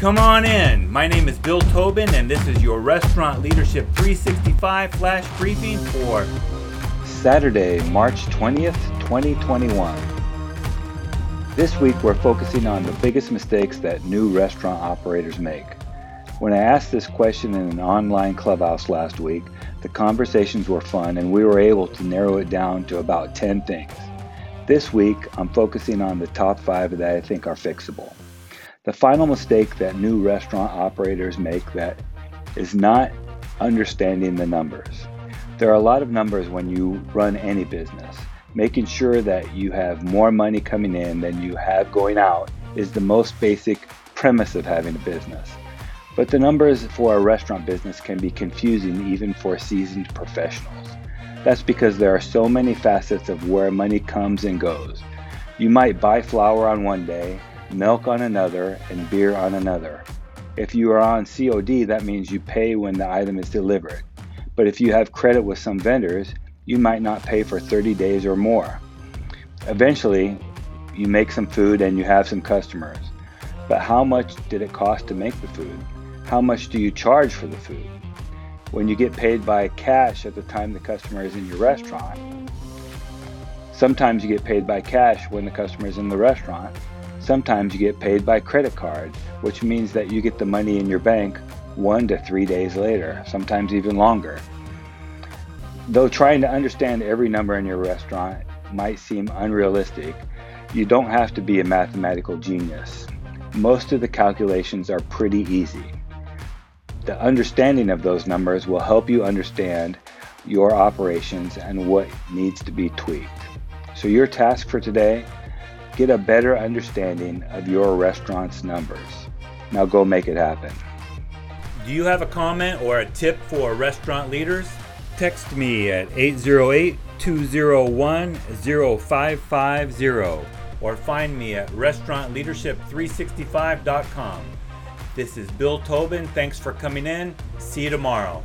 Come on in. My name is Bill Tobin, and this is your Restaurant Leadership 365 flash briefing for Saturday, March 20th, 2021. This week, we're focusing on the biggest mistakes that new restaurant operators make. When I asked this question in an online clubhouse last week, the conversations were fun and we were able to narrow it down to about 10 things. This week, I'm focusing on the top five that I think are fixable. The final mistake that new restaurant operators make that is not understanding the numbers. There are a lot of numbers when you run any business. Making sure that you have more money coming in than you have going out is the most basic premise of having a business. But the numbers for a restaurant business can be confusing even for seasoned professionals. That's because there are so many facets of where money comes and goes. You might buy flour on one day, milk on another, and beer on another. If you are on COD, that means you pay when the item is delivered. But if you have credit with some vendors, you might not pay for 30 days or more. Eventually, you make some food and you have some customers. But how much did it cost to make the food? How much do you charge for the food? When you get paid by cash at the time the customer is in your restaurant, sometimes you get paid by cash when the customer is in the restaurant. Sometimes you get paid by credit card, which means that you get the money in your bank one to three days later, sometimes even longer. Though trying to understand every number in your restaurant might seem unrealistic, you don't have to be a mathematical genius. Most of the calculations are pretty easy. The understanding of those numbers will help you understand your operations and what needs to be tweaked. So, your task for today get a better understanding of your restaurant's numbers. Now, go make it happen. Do you have a comment or a tip for restaurant leaders? Text me at 808 201 0550 or find me at restaurantleadership365.com. This is Bill Tobin. Thanks for coming in. See you tomorrow.